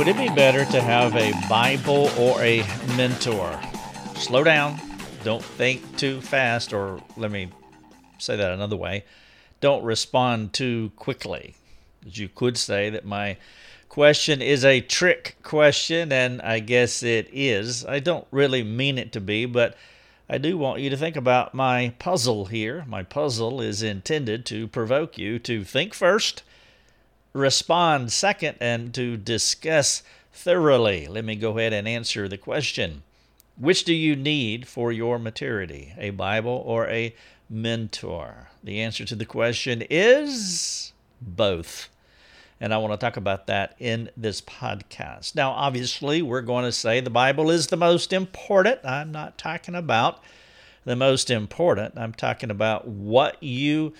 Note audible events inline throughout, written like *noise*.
Would it be better to have a Bible or a mentor? Slow down. Don't think too fast, or let me say that another way. Don't respond too quickly. You could say that my question is a trick question, and I guess it is. I don't really mean it to be, but I do want you to think about my puzzle here. My puzzle is intended to provoke you to think first respond second and to discuss thoroughly. Let me go ahead and answer the question. Which do you need for your maturity, a Bible or a mentor? The answer to the question is both. And I want to talk about that in this podcast. Now, obviously, we're going to say the Bible is the most important. I'm not talking about the most important, I'm talking about what you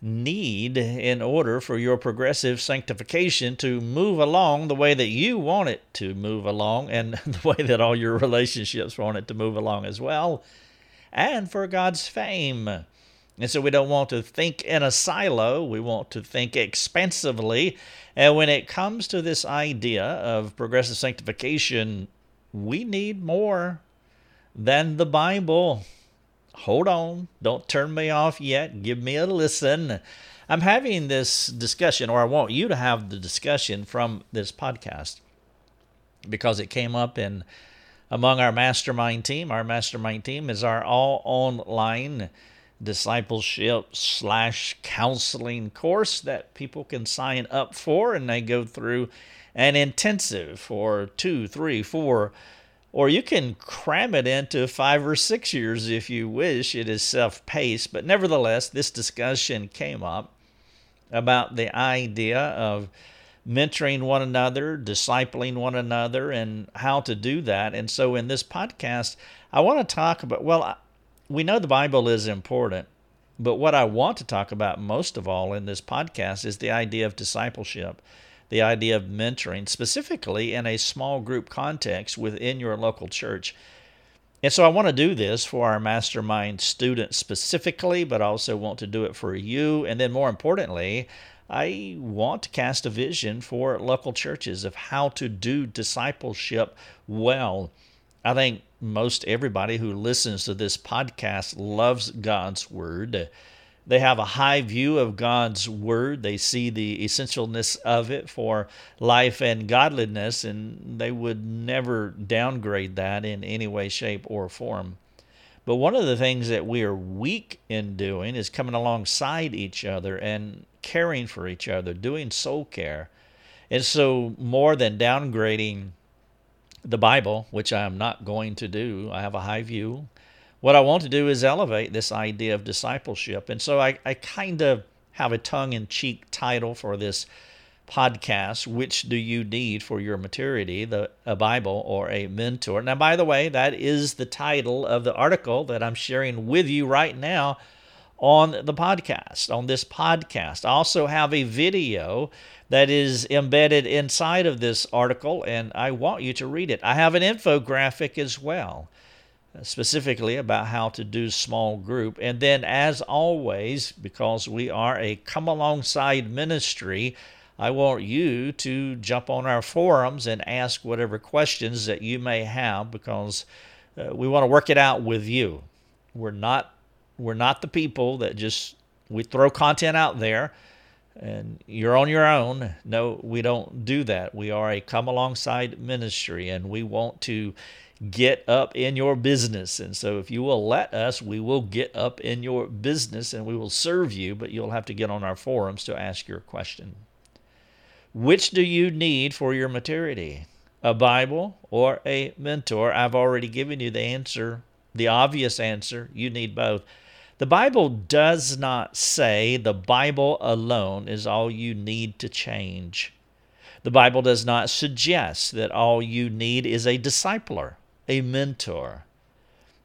need in order for your progressive sanctification to move along the way that you want it to move along and *laughs* the way that all your relationships want it to move along as well, and for God's fame. And so we don't want to think in a silo, we want to think expansively. And when it comes to this idea of progressive sanctification, we need more than the Bible hold on, don't turn me off yet, give me a listen. I'm having this discussion, or I want you to have the discussion from this podcast because it came up in among our mastermind team. Our mastermind team is our all online discipleship slash counseling course that people can sign up for, and they go through an intensive for two, three, four or you can cram it into five or six years if you wish. It is self paced, but nevertheless, this discussion came up about the idea of mentoring one another, discipling one another, and how to do that. And so, in this podcast, I want to talk about well, we know the Bible is important, but what I want to talk about most of all in this podcast is the idea of discipleship the idea of mentoring, specifically in a small group context within your local church. And so I want to do this for our mastermind students specifically, but I also want to do it for you. And then more importantly, I want to cast a vision for local churches of how to do discipleship well. I think most everybody who listens to this podcast loves God's Word. They have a high view of God's Word. They see the essentialness of it for life and godliness, and they would never downgrade that in any way, shape, or form. But one of the things that we are weak in doing is coming alongside each other and caring for each other, doing soul care. And so, more than downgrading the Bible, which I am not going to do, I have a high view what I want to do is elevate this idea of discipleship. And so I, I kind of have a tongue in cheek title for this podcast Which Do You Need for Your Maturity, the, a Bible or a mentor? Now, by the way, that is the title of the article that I'm sharing with you right now on the podcast, on this podcast. I also have a video that is embedded inside of this article, and I want you to read it. I have an infographic as well specifically about how to do small group. And then, as always, because we are a come alongside ministry, I want you to jump on our forums and ask whatever questions that you may have because uh, we want to work it out with you. We're not we're not the people that just we throw content out there and you're on your own. No, we don't do that. We are a come alongside ministry and we want to get up in your business. And so, if you will let us, we will get up in your business and we will serve you, but you'll have to get on our forums to ask your question. Which do you need for your maturity? A Bible or a mentor? I've already given you the answer, the obvious answer. You need both. The Bible does not say the Bible alone is all you need to change. The Bible does not suggest that all you need is a discipler a mentor.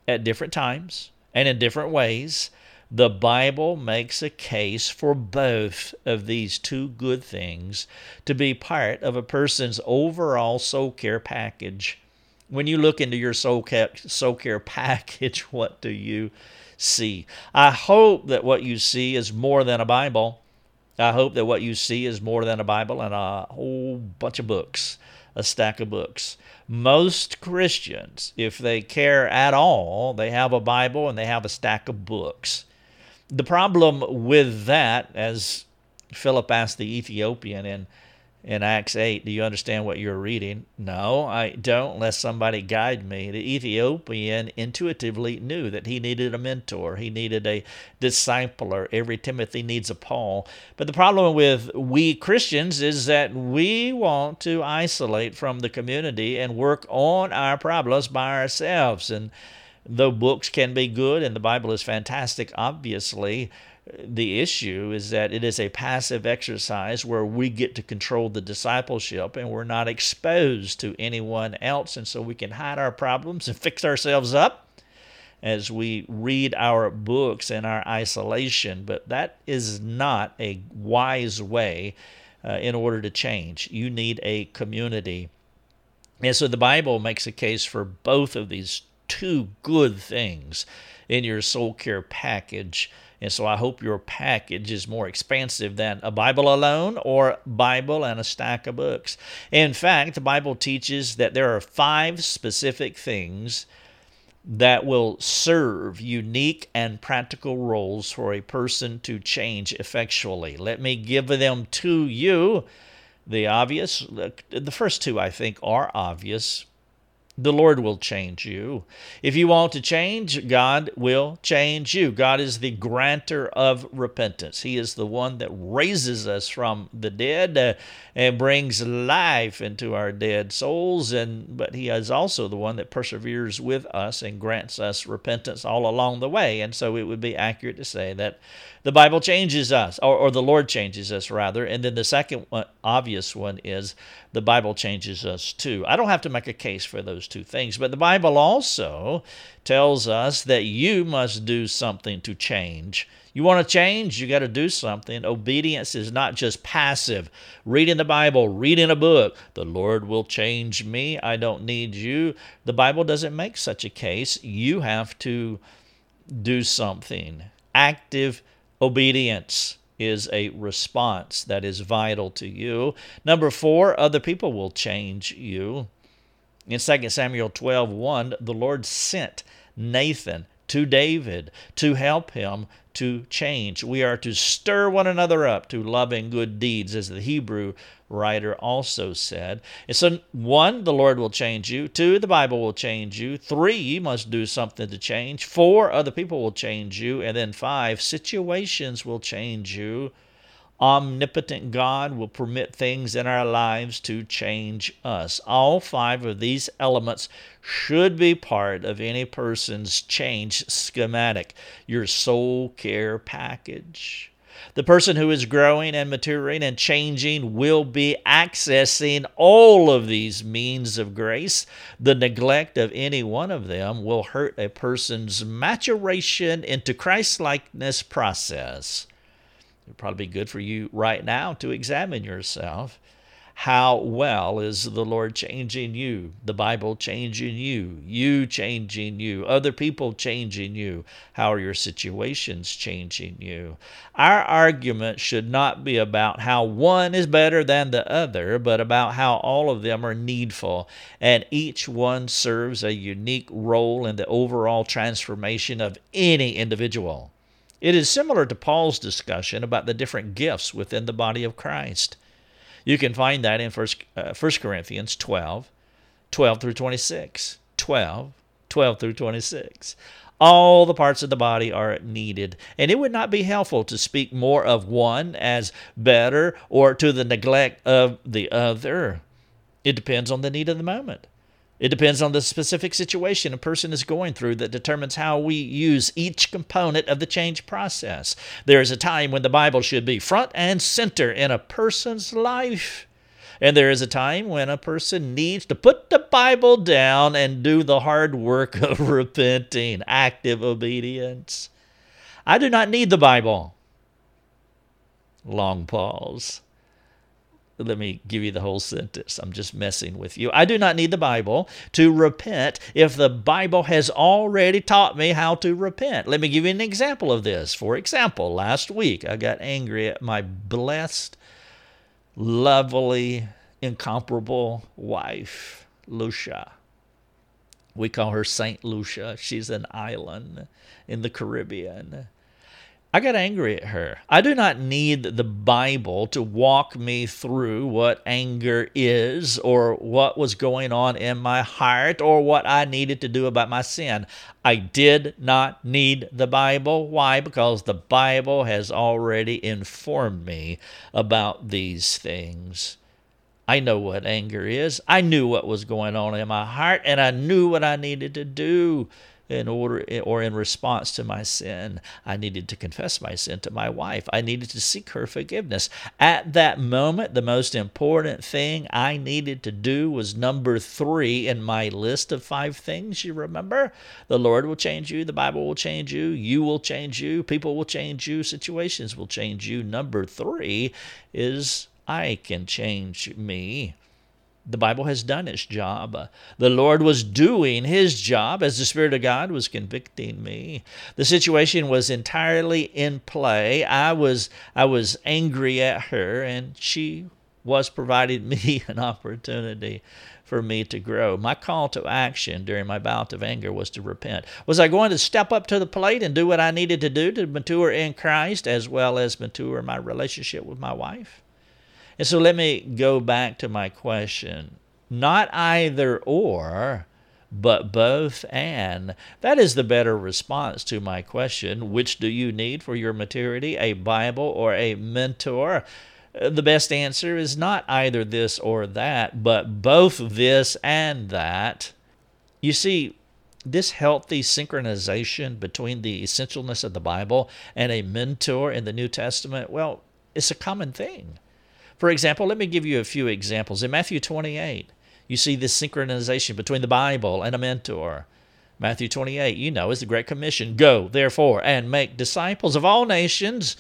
At different times and in different ways, the Bible makes a case for both of these two good things to be part of a person's overall soul care package. When you look into your soul care, soul care *laughs* package, what do you see? I hope that what you see is more than a Bible. I hope that what you see is more than a Bible and a whole bunch of books a stack of books. Most Christians, if they care at all, they have a Bible and they have a stack of books. The problem with that, as Philip asked the Ethiopian in in Acts 8, do you understand what you're reading? No, I don't, unless somebody guide me. The Ethiopian intuitively knew that he needed a mentor, he needed a discipler. Every Timothy needs a Paul. But the problem with we Christians is that we want to isolate from the community and work on our problems by ourselves. And though books can be good and the Bible is fantastic, obviously, the issue is that it is a passive exercise where we get to control the discipleship and we're not exposed to anyone else. And so we can hide our problems and *laughs* fix ourselves up as we read our books in our isolation. But that is not a wise way uh, in order to change. You need a community. And so the Bible makes a case for both of these two good things in your soul care package and so I hope your package is more expansive than a Bible alone or Bible and a stack of books. In fact, the Bible teaches that there are five specific things that will serve unique and practical roles for a person to change effectually. Let me give them to you. The obvious, the first two I think are obvious the Lord will change you. If you want to change, God will change you. God is the granter of repentance. He is the one that raises us from the dead uh, and brings life into our dead souls and but he is also the one that perseveres with us and grants us repentance all along the way. And so it would be accurate to say that the Bible changes us, or, or the Lord changes us, rather. And then the second one, obvious one is the Bible changes us too. I don't have to make a case for those two things, but the Bible also tells us that you must do something to change. You want to change, you got to do something. Obedience is not just passive. Reading the Bible, reading a book, the Lord will change me. I don't need you. The Bible doesn't make such a case. You have to do something. Active Obedience is a response that is vital to you. Number four, other people will change you. In 2 Samuel 12 1, the Lord sent Nathan to David to help him to change. We are to stir one another up to loving good deeds, as the Hebrew writer also said. And so, one, the Lord will change you. Two, the Bible will change you. Three, you must do something to change. Four, other people will change you. And then five, situations will change you omnipotent God will permit things in our lives to change us. All five of these elements should be part of any person's change schematic, your soul care package. The person who is growing and maturing and changing will be accessing all of these means of grace. The neglect of any one of them will hurt a person's maturation into Christ likeness process. It'd probably be good for you right now to examine yourself. How well is the Lord changing you? The Bible changing you? You changing you? Other people changing you? How are your situations changing you? Our argument should not be about how one is better than the other, but about how all of them are needful and each one serves a unique role in the overall transformation of any individual. It is similar to Paul's discussion about the different gifts within the body of Christ. You can find that in 1, uh, Corinthians 12, 12 through 26. 12, 12 through 26. All the parts of the body are needed, and it would not be helpful to speak more of one as better or to the neglect of the other. It depends on the need of the moment. It depends on the specific situation a person is going through that determines how we use each component of the change process. There is a time when the Bible should be front and center in a person's life. And there is a time when a person needs to put the Bible down and do the hard work of *laughs* repenting, active obedience. I do not need the Bible. Long pause let me give you the whole sentence. I'm just messing with you. I do not need the Bible to repent if the Bible has already taught me how to repent. Let me give you an example of this. For example, last week I got angry at my blessed, lovely incomparable wife, Lucia. We call her Saint Lucia. She's an island in the Caribbean. I got angry at her. I do not need the Bible to walk me through what anger is or what was going on in my heart or what I needed to do about my sin. I did not need the Bible. Why? Because the Bible has already informed me about these things. I know what anger is. I knew what was going on in my heart, and I knew what I needed to do in order eh, or in response to my sin. I needed to confess my sin to my wife. I needed to seek her forgiveness. At that moment, the most important thing I needed to do was number three in my list of five things. You remember? The Lord will change you, the Bible will change you, you will change you, people will change you, situations will change you. Number three is I can change me. The Bible has done its job. The Lord was doing his job as the Spirit of God was convicting me. The situation was entirely in play. I was I was angry at her and she was providing *laughs* me an opportunity for me to grow. My call to action during my bout of anger was to repent. Was I going to step up to the plate and do what I needed to do to mature in Christ as well as mature my relationship with my wife? And so let me go back to my question. Not either or, but both and. That is the better response to my question. Which do you need for your maturity, a Bible or a mentor? Uh, the best answer is not either this or that, but both this and that. You see, this healthy synchronization between the essentialness of the Bible and a mentor in the New Testament, well, it's a common thing. For example, let me give you a few examples. In Matthew 28, you see this synchronization between the Bible and a mentor. Matthew 28, you know, is the Great Commission. Go, therefore, and make disciples of all nations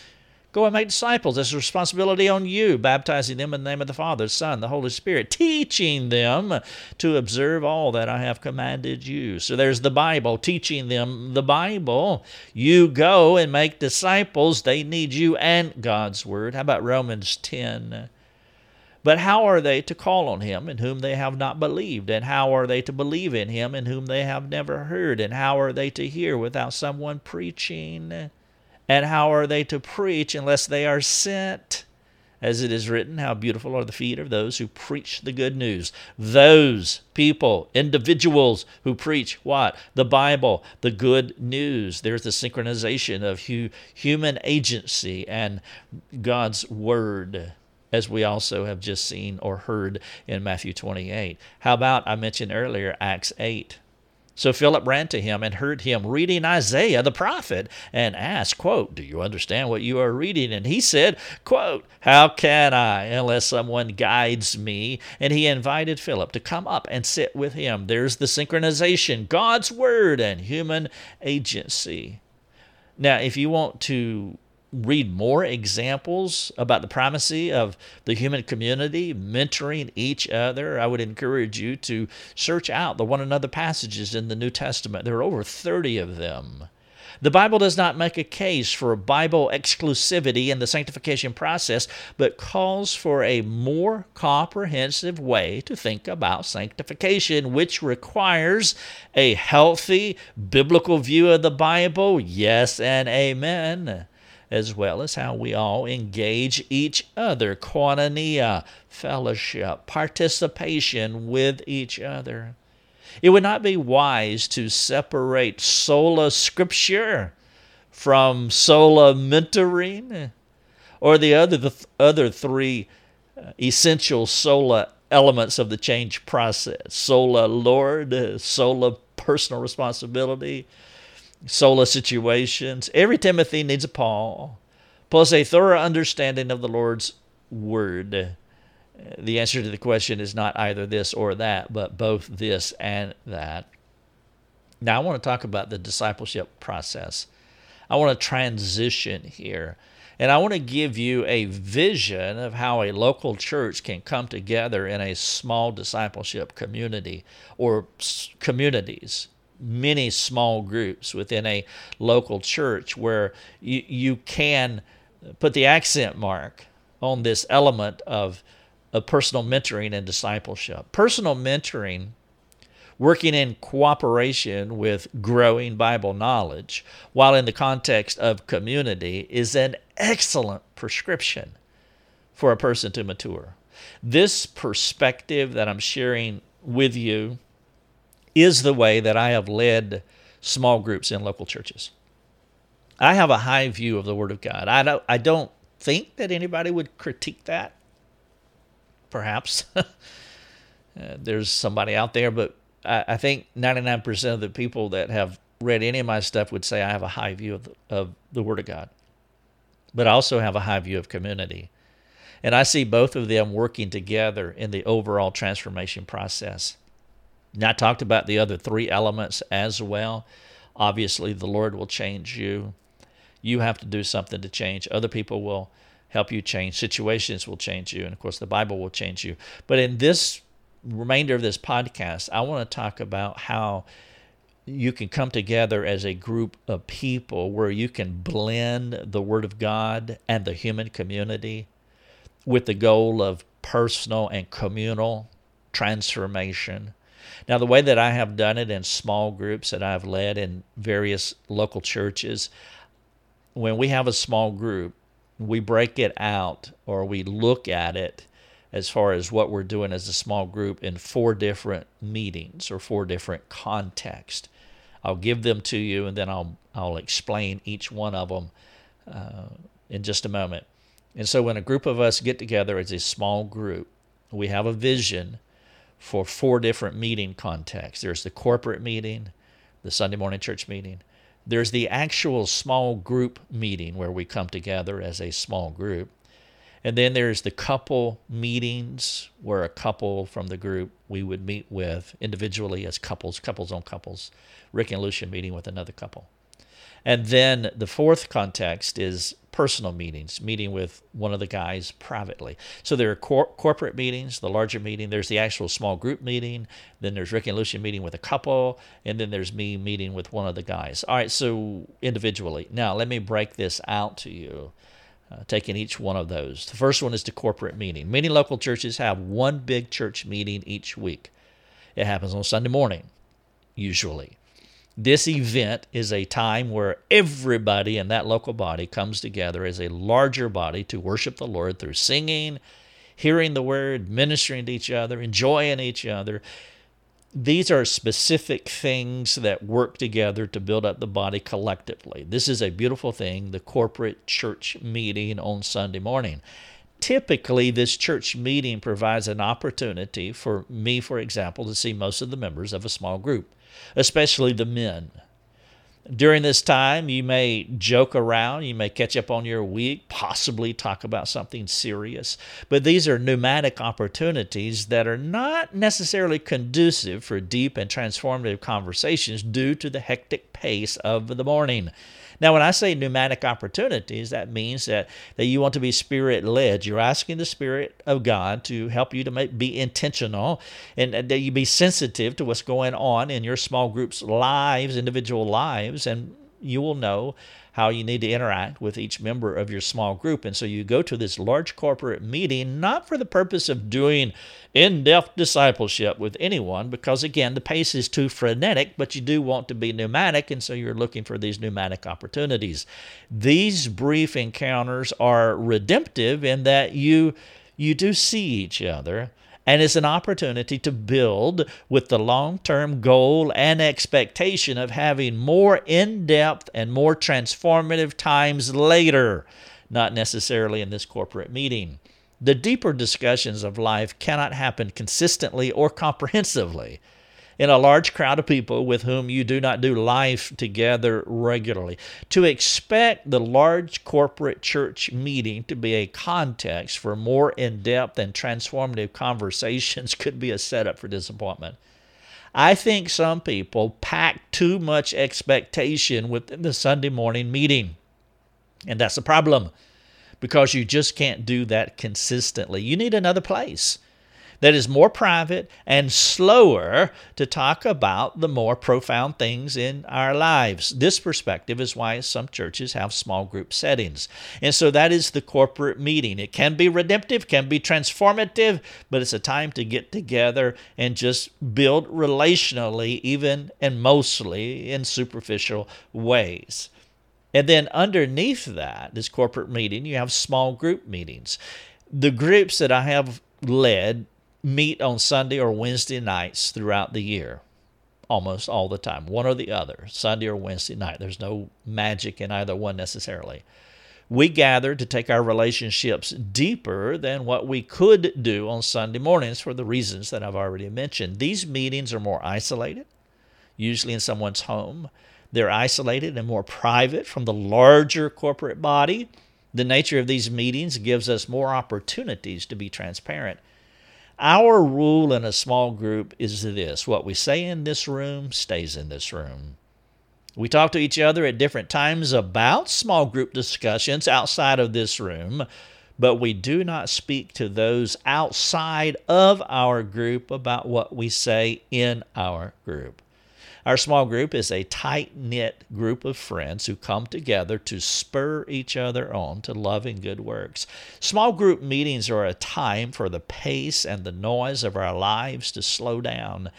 Go and make disciples. That's a responsibility on you, baptizing them in the name of the Father, Son, the Holy Spirit, teaching them to observe all that I have commanded you. So there's the Bible, teaching them the Bible. You go and make disciples. They need you and God's Word. How about Romans 10? But how are they to call on him in whom they have not believed? And how are they to believe in him in whom they have never heard? And how are they to hear without someone preaching? And how are they to preach unless they are sent? As it is written, how beautiful are the feet of those who preach the good news. Those people, individuals who preach what? The Bible, the good news. There's the synchronization of hu- human agency and God's word as we also have just seen or heard in Matthew 28. How about I mentioned earlier Acts 8? So Philip ran to him and heard him reading Isaiah the prophet and asked, quote, Do you understand what you are reading? And he said, quote, How can I unless someone guides me? And he invited Philip to come up and sit with him. There's the synchronization, God's word and human agency. Now, if you want to read more examples about the primacy of the human community mentoring each other, I would encourage you to search out the one another passages in the New Testament. There are over 30 of them. The Bible does not make a case for Bible exclusivity in the sanctification process, but calls for a more comprehensive way to think about sanctification, which requires a healthy biblical view of the Bible. Yes and amen as well as how we all engage each other, koinonia, fellowship, participation with each other. It would not be wise to separate sola scripture from sola mentoring or the other, the other three uh, essential sola elements of the change process sola Lord, sola personal responsibility, sola situations. Every Timothy needs a Paul, plus a thorough understanding of the Lord's word. Uh, the answer to the question is not either this or that, but both this and that. Now, I want to talk about the discipleship process. I want to transition here. And I want to give you a vision of how a local church can come together in a small discipleship community or communities many small groups within a local church where you, you can put the accent mark on this element of of personal mentoring and discipleship. Personal mentoring, working in cooperation with growing Bible knowledge, while in the context of community, is an excellent prescription for a person to mature. This perspective that I'm sharing with you is the way that I have led small groups in local churches. I have a high view of the Word of God. I don't, I don't think that anybody would critique that. Perhaps *laughs* uh, there's somebody out there, but I, I, think 99% of the people that have read any of my stuff would say I have a high view of the, of the Word of God. But I also have a high view of community. And I see both of them working together in the overall transformation process. Now, I talked about the other three elements as well. Obviously, the Lord will change you. You have to do something to change. Other people will help you change. Situations will change you. And of course, the Bible will change you. But in this remainder of this podcast, I want to talk about how you can come together as a group of people where you can blend the Word of God and the human community with the goal of personal and communal transformation. Now, the way that I have done it in small groups that I've led in various local churches, when we have a small group, we break it out or we look at it as far as what we're doing as a small group in four different meetings or four different contexts. I'll give them to you and then I'll I'll explain each one of them uh, in just a moment. And so when a group of us get together as a small group, we have a vision for four different meeting contexts. There's the corporate meeting, the Sunday morning church meeting. There's the actual small group meeting where we come together as a small group. And then there's the couple meetings where a couple from the group we would meet with individually as couples, couples on couples. Rick and Lucia meeting with another couple. And then the fourth context is personal meetings, meeting with one of the guys privately. So there are cor- corporate meetings, the larger meeting, there's the actual small group meeting, then there's Rick and Lucia meeting with a couple, and then there's me meeting with one of the guys. All right, so individually. Now, let me break this out to you. Uh, taking each one of those. The first one is the corporate meeting. Many local churches have one big church meeting each week. It happens on Sunday morning, usually. This event is a time where everybody in that local body comes together as a larger body to worship the Lord through singing, hearing the word, ministering to each other, enjoying each other. These are specific things that work together to build up the body collectively. This is a beautiful thing, the corporate church meeting on Sunday morning. Typically, this church meeting provides an opportunity for me, for example, to see most of the members of a small group especially the men. During this time, you may joke around, you may catch up on your week, possibly talk about something serious. But these are pneumatic opportunities that are not necessarily conducive for deep and transformative conversations due to the hectic pace of the morning. Now, when I say pneumatic opportunities, that means that, that you want to be spirit led. You're asking the Spirit of God to help you to make, be intentional and, and that you be sensitive to what's going on in your small group's lives, individual lives, and you will know how you need to interact with each member of your small group. And so you go to this large corporate meeting not for the purpose of doing in depth discipleship with anyone, because again, the pace is too frenetic, but you do want to be pneumatic. And so you're looking for these pneumatic opportunities. These brief encounters are redemptive in that you you do see each other and it's an opportunity to build with the long term goal and expectation of having more in depth and more transformative times later, not necessarily in this corporate meeting. The deeper discussions of life cannot happen consistently or comprehensively in a large crowd of people with whom you do not do life together regularly. To expect the large corporate church meeting to be a context for more in depth and transformative conversations *laughs* could be a setup for disappointment. I think some people pack too much expectation within the Sunday morning meeting. And that's a problem because you just can't do that consistently. You need another place. That is more private and slower to talk about the more profound things in our lives. This perspective is why some churches have small group settings. And so that is the corporate meeting. It can be redemptive, can be transformative, but it's a time to get together and just build relationally, even and mostly in superficial ways. And then underneath that, this corporate meeting, you have small group meetings. The groups that I have led meet on Sunday or Wednesday nights throughout the year, almost all the time, one or the other, Sunday or Wednesday night. There's no magic in either one necessarily. We gather to take our relationships deeper than what we could do on Sunday mornings for the reasons that I've already mentioned. These meetings are more isolated, usually in someone's home. They're isolated and more private from the larger corporate body. The nature of these meetings gives us more opportunities to be transparent. Our rule in a small group is this what we say in this room stays in this room. We talk to each other at different times about small group discussions outside of this room, but we do not speak to those outside of our group about what we say in our group. Our small group is a tight knit group of friends who come together to spur each other on to love and good works. Small group meetings are a time for the pace and the noise of our lives to slow down.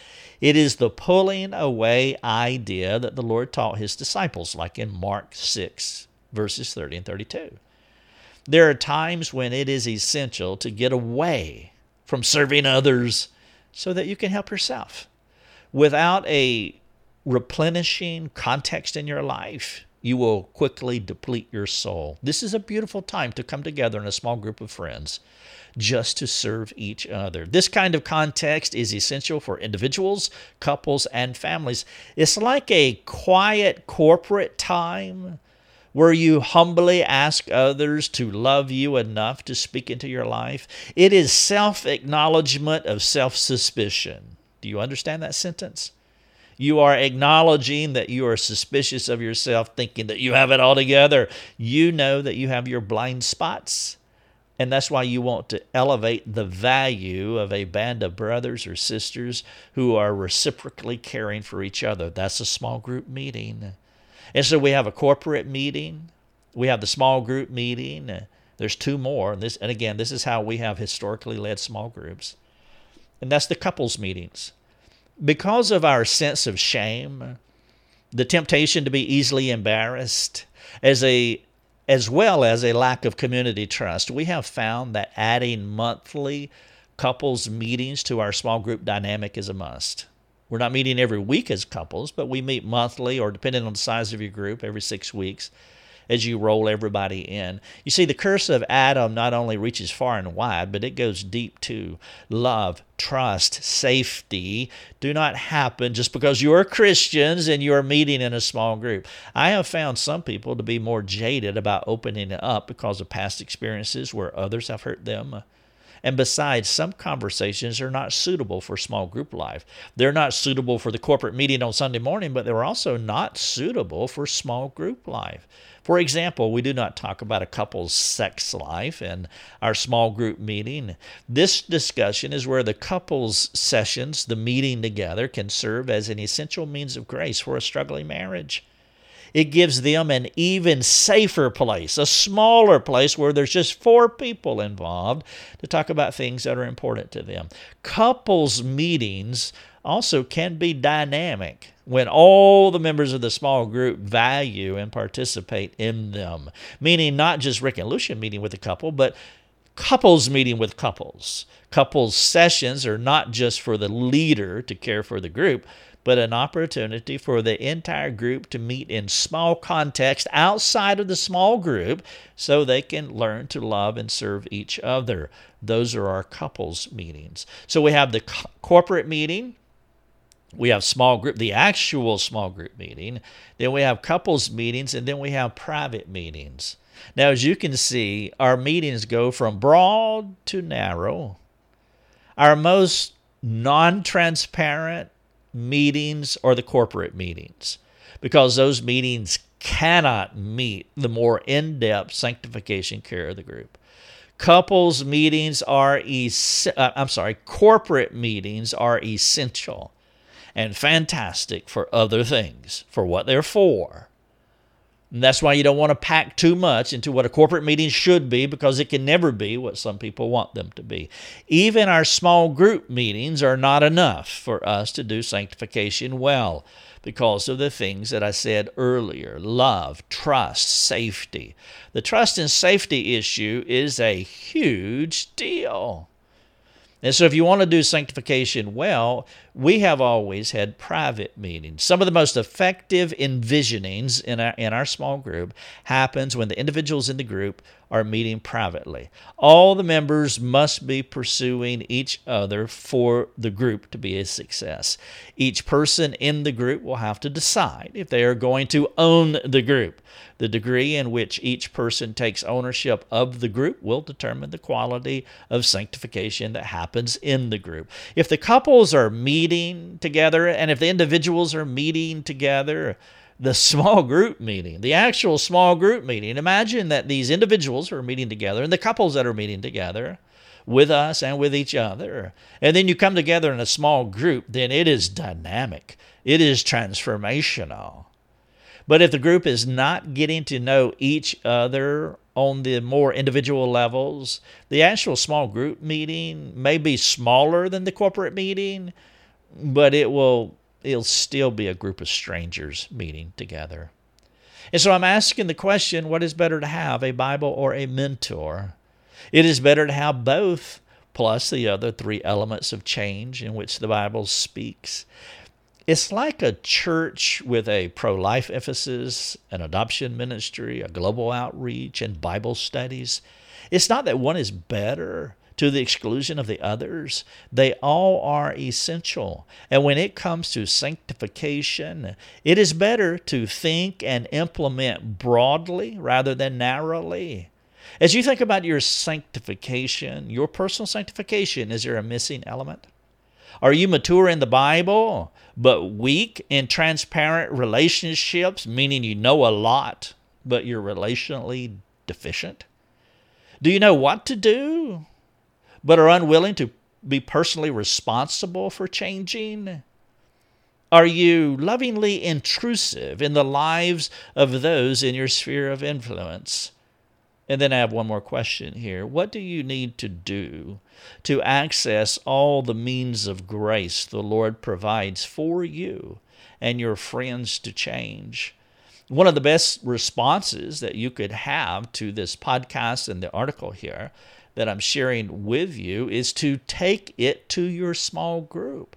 It is the pulling away idea that the Lord taught his disciples, like in Mark 6, verses 30 and 32. There are times when it is essential to get away from serving others so that you can help yourself. Without a replenishing context in your life, you will quickly deplete your soul. This is a beautiful time to come together in a small group of friends just to serve each other. This kind of context is essential for individuals, couples, and families. It's like a quiet corporate time where you humbly ask others to love you enough to speak into your life. It is self acknowledgement of self suspicion. Do you understand that sentence? You are acknowledging that you are suspicious of yourself, thinking that you have it all together. You know that you have your blind spots. And that's why you want to elevate the value of a band of brothers or sisters who are reciprocally caring for each other. That's a small group meeting. And so we have a corporate meeting, we have the small group meeting. There's two more. And, this, and again, this is how we have historically led small groups. And that's the couples meetings because of our sense of shame, the temptation to be easily embarrassed, as a as well as a lack of community trust, we have found that adding monthly couples meetings to our small group dynamic is a must. We're not meeting every week as couples, but we meet monthly or depending on the size of your group every 6 weeks as you roll everybody in. You see, the curse of Adam not only reaches far and wide, but it goes deep too. Love, trust, safety do not happen just because you're Christians and you're meeting in a small group. I have found some people to be more jaded about opening up because of past experiences where others have hurt them. And besides, some conversations are not suitable for small group life. They're not suitable for the corporate meeting on Sunday morning, but they're also not suitable for small group life. For example, we do not talk about a couple's sex life in our small group meeting. This discussion is where the couple's sessions, the meeting together, can serve as an essential means of grace for a struggling marriage. It gives them an even safer place, a smaller place where there's just four people involved to talk about things that are important to them. Couples meetings also can be dynamic when all the members of the small group value and participate in them. Meaning, not just Rick and Lucia meeting with a couple, but couples meeting with couples. Couples sessions are not just for the leader to care for the group, but an opportunity for the entire group to meet in small context outside of the small group so they can learn to love and serve each other. Those are our couples meetings. So we have the co- corporate meeting, we have small group, the actual small group meeting, then we have couples meetings, and then we have private meetings. Now, as you can see, our meetings go from broad to narrow. Our most non transparent meetings are the corporate meetings because those meetings cannot meet the more in depth sanctification care of the group. Couples meetings are, es- uh, I'm sorry, corporate meetings are essential and fantastic for other things, for what they're for. And that's why you don't want to pack too much into what a corporate meeting should be because it can never be what some people want them to be. Even our small group meetings are not enough for us to do sanctification well because of the things that I said earlier love, trust, safety. The trust and safety issue is a huge deal. And so, if you want to do sanctification well, we have always had private meetings. Some of the most effective envisionings in our, in our small group happens when the individuals in the group are meeting privately. All the members must be pursuing each other for the group to be a success. Each person in the group will have to decide if they are going to own the group. The degree in which each person takes ownership of the group will determine the quality of sanctification that happens in the group. If the couples are meeting together and if the individuals are meeting together, the small group meeting, the actual small group meeting. Imagine that these individuals are meeting together and the couples that are meeting together with us and with each other. And then you come together in a small group, then it is dynamic, it is transformational. But if the group is not getting to know each other on the more individual levels, the actual small group meeting may be smaller than the corporate meeting, but it will it'll still be a group of strangers meeting together. And so I'm asking the question what is better to have, a Bible or a mentor? It is better to have both, plus the other three elements of change in which the Bible speaks. It's like a church with a pro life emphasis, an adoption ministry, a global outreach, and Bible studies. It's not that one is better, to the exclusion of the others. They all are essential. And when it comes to sanctification, it is better to think and implement broadly rather than narrowly. As you think about your sanctification, your personal sanctification, is there a missing element? Are you mature in the Bible, but weak in transparent relationships, meaning you know a lot, but you're relationally deficient? Do you know what to do, but are unwilling to be personally responsible for changing? Are you lovingly intrusive in the lives of those in your sphere of influence? And then I have one more question here. What do you need to do to access all the means of grace the Lord provides for you and your friends to change? One of the best responses that you could have to this podcast and the article here that I'm sharing with you is to take it to your small group.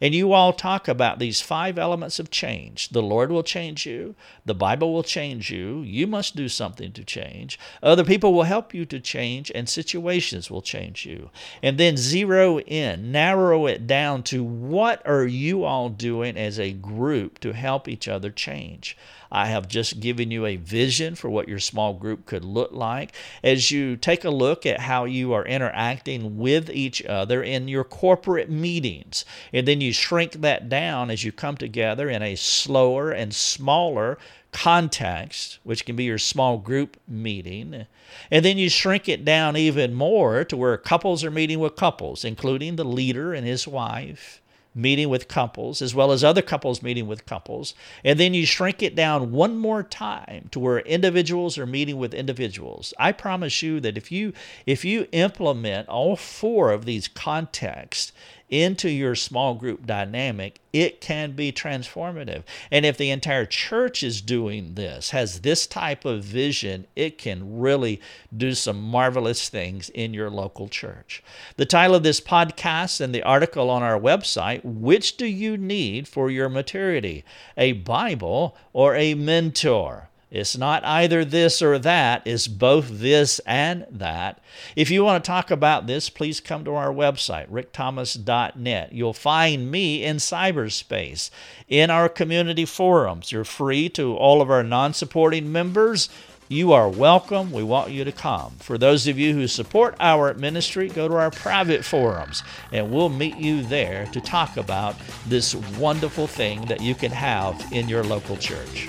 And you all talk about these five elements of change. The Lord will change you. The Bible will change you. You must do something to change. Other people will help you to change, and situations will change you. And then zero in, narrow it down to what are you all doing as a group to help each other change. I have just given you a vision for what your small group could look like. As you take a look at how you are interacting with each other in your corporate meetings, and then you shrink that down as you come together in a slower and smaller context, which can be your small group meeting. And then you shrink it down even more to where couples are meeting with couples, including the leader and his wife meeting with couples, as well as other couples meeting with couples. And then you shrink it down one more time to where individuals are meeting with individuals. I promise you that if you if you implement all four of these contexts into your small group dynamic, it can be transformative. And if the entire church is doing this, has this type of vision, it can really do some marvelous things in your local church. The title of this podcast and the article on our website Which do you need for your maturity? A Bible or a mentor? It's not either this or that, it's both this and that. If you want to talk about this, please come to our website, rickthomas.net. You'll find me in cyberspace, in our community forums. You're free to all of our non supporting members. You are welcome. We want you to come. For those of you who support our ministry, go to our private forums and we'll meet you there to talk about this wonderful thing that you can have in your local church.